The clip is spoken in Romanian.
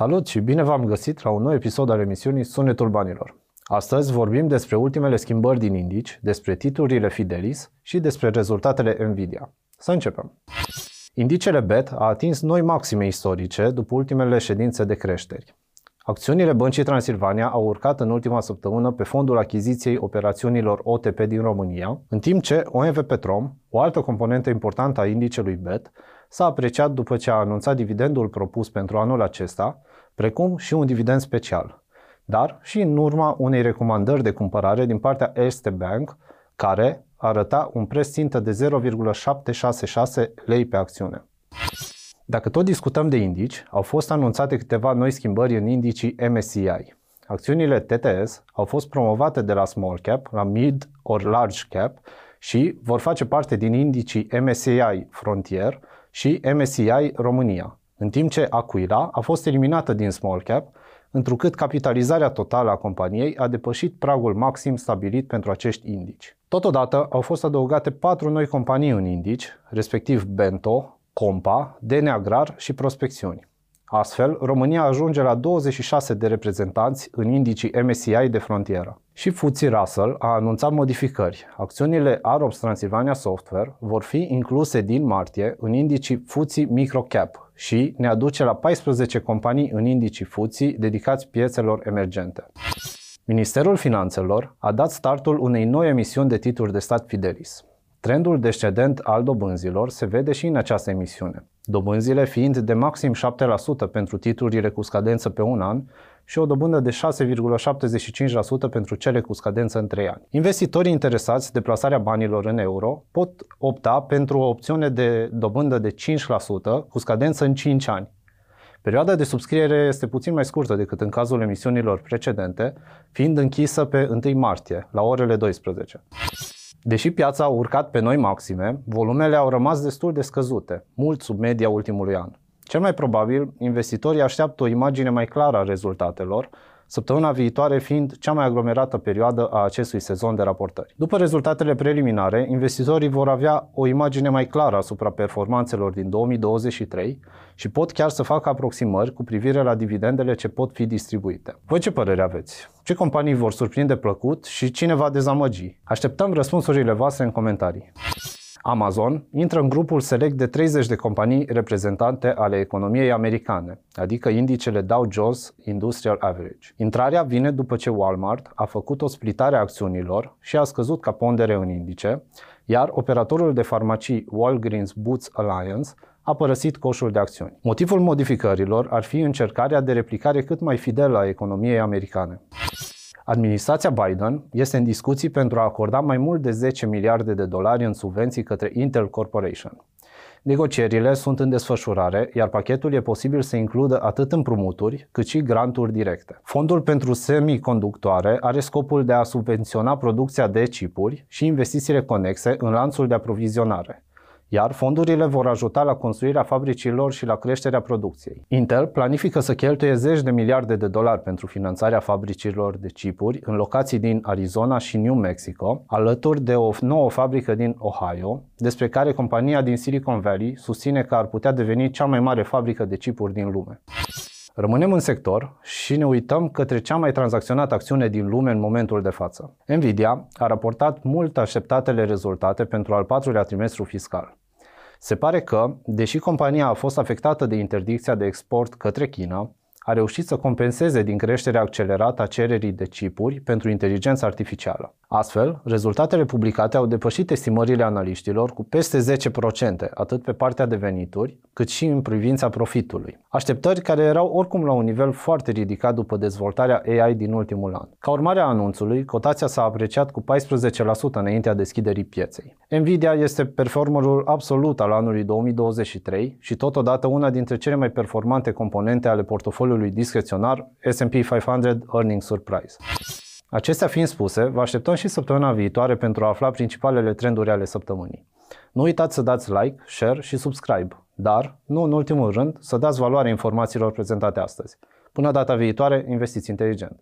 Salut și bine v-am găsit la un nou episod al emisiunii Sunetul Banilor. Astăzi vorbim despre ultimele schimbări din indici, despre titlurile Fidelis și despre rezultatele Nvidia. Să începem! Indicele BET a atins noi maxime istorice după ultimele ședințe de creșteri. Acțiunile Băncii Transilvania au urcat în ultima săptămână pe fondul achiziției operațiunilor OTP din România, în timp ce OMV Petrom, o altă componentă importantă a indicelui BET, s-a apreciat după ce a anunțat dividendul propus pentru anul acesta, precum și un dividend special, dar și în urma unei recomandări de cumpărare din partea Erste Bank, care arăta un preț țintă de 0,766 lei pe acțiune. Dacă tot discutăm de indici, au fost anunțate câteva noi schimbări în indicii MSCI. Acțiunile TTS au fost promovate de la small cap la mid or large cap și vor face parte din indicii MSCI Frontier și MSCI România, în timp ce Aquila a fost eliminată din small cap, întrucât capitalizarea totală a companiei a depășit pragul maxim stabilit pentru acești indici. Totodată au fost adăugate patru noi companii în indici, respectiv Bento, Compa, DNA Agrar și Prospecțiuni. Astfel, România ajunge la 26 de reprezentanți în indicii MSCI de frontieră. Și FTSE Russell a anunțat modificări. Acțiunile Arops Transilvania Software vor fi incluse din martie în indicii FTSE Microcap și ne aduce la 14 companii în indicii FTSE dedicați piețelor emergente. Ministerul Finanțelor a dat startul unei noi emisiuni de titluri de stat Fidelis. Trendul descendent al dobânzilor se vede și în această emisiune, dobânzile fiind de maxim 7% pentru titlurile cu scadență pe un an și o dobândă de 6,75% pentru cele cu scadență în 3 ani. Investitorii interesați de plasarea banilor în euro pot opta pentru o opțiune de dobândă de 5% cu scadență în 5 ani. Perioada de subscriere este puțin mai scurtă decât în cazul emisiunilor precedente, fiind închisă pe 1 martie, la orele 12. Deși piața a urcat pe noi maxime, volumele au rămas destul de scăzute, mult sub media ultimului an. Cel mai probabil, investitorii așteaptă o imagine mai clară a rezultatelor, săptămâna viitoare fiind cea mai aglomerată perioadă a acestui sezon de raportări. După rezultatele preliminare, investitorii vor avea o imagine mai clară asupra performanțelor din 2023 și pot chiar să facă aproximări cu privire la dividendele ce pot fi distribuite. Voi ce părere aveți? Ce companii vor surprinde plăcut și cine va dezamăgi? Așteptăm răspunsurile voastre în comentarii. Amazon intră în grupul select de 30 de companii reprezentante ale economiei americane, adică indicele Dow Jones Industrial Average. Intrarea vine după ce Walmart a făcut o splitare a acțiunilor și a scăzut ca pondere în indice, iar operatorul de farmacii Walgreens Boots Alliance a părăsit coșul de acțiuni. Motivul modificărilor ar fi încercarea de replicare cât mai fidelă a economiei americane. Administrația Biden este în discuții pentru a acorda mai mult de 10 miliarde de dolari în subvenții către Intel Corporation. Negocierile sunt în desfășurare, iar pachetul e posibil să includă atât împrumuturi, cât și granturi directe. Fondul pentru semiconductoare are scopul de a subvenționa producția de chipuri și investițiile conexe în lanțul de aprovizionare iar fondurile vor ajuta la construirea fabricilor și la creșterea producției. Intel planifică să cheltuie zeci de miliarde de dolari pentru finanțarea fabricilor de chipuri în locații din Arizona și New Mexico, alături de o nouă fabrică din Ohio, despre care compania din Silicon Valley susține că ar putea deveni cea mai mare fabrică de chipuri din lume. Rămânem în sector și ne uităm către cea mai tranzacționată acțiune din lume în momentul de față. Nvidia a raportat mult așteptatele rezultate pentru al patrulea trimestru fiscal. Se pare că, deși compania a fost afectată de interdicția de export către China, a reușit să compenseze din creșterea accelerată a cererii de chipuri pentru inteligența artificială. Astfel, rezultatele publicate au depășit estimările analiștilor cu peste 10%, atât pe partea de venituri, cât și în privința profitului. Așteptări care erau oricum la un nivel foarte ridicat după dezvoltarea AI din ultimul an. Ca urmare a anunțului, cotația s-a apreciat cu 14% înaintea deschiderii pieței. Nvidia este performerul absolut al anului 2023 și totodată una dintre cele mai performante componente ale portofoliului discreționar S&P 500 Earnings Surprise. Acestea fiind spuse, vă așteptăm și săptămâna viitoare pentru a afla principalele trenduri ale săptămânii. Nu uitați să dați like, share și subscribe, dar, nu în ultimul rând, să dați valoare informațiilor prezentate astăzi. Până data viitoare, investiți inteligent!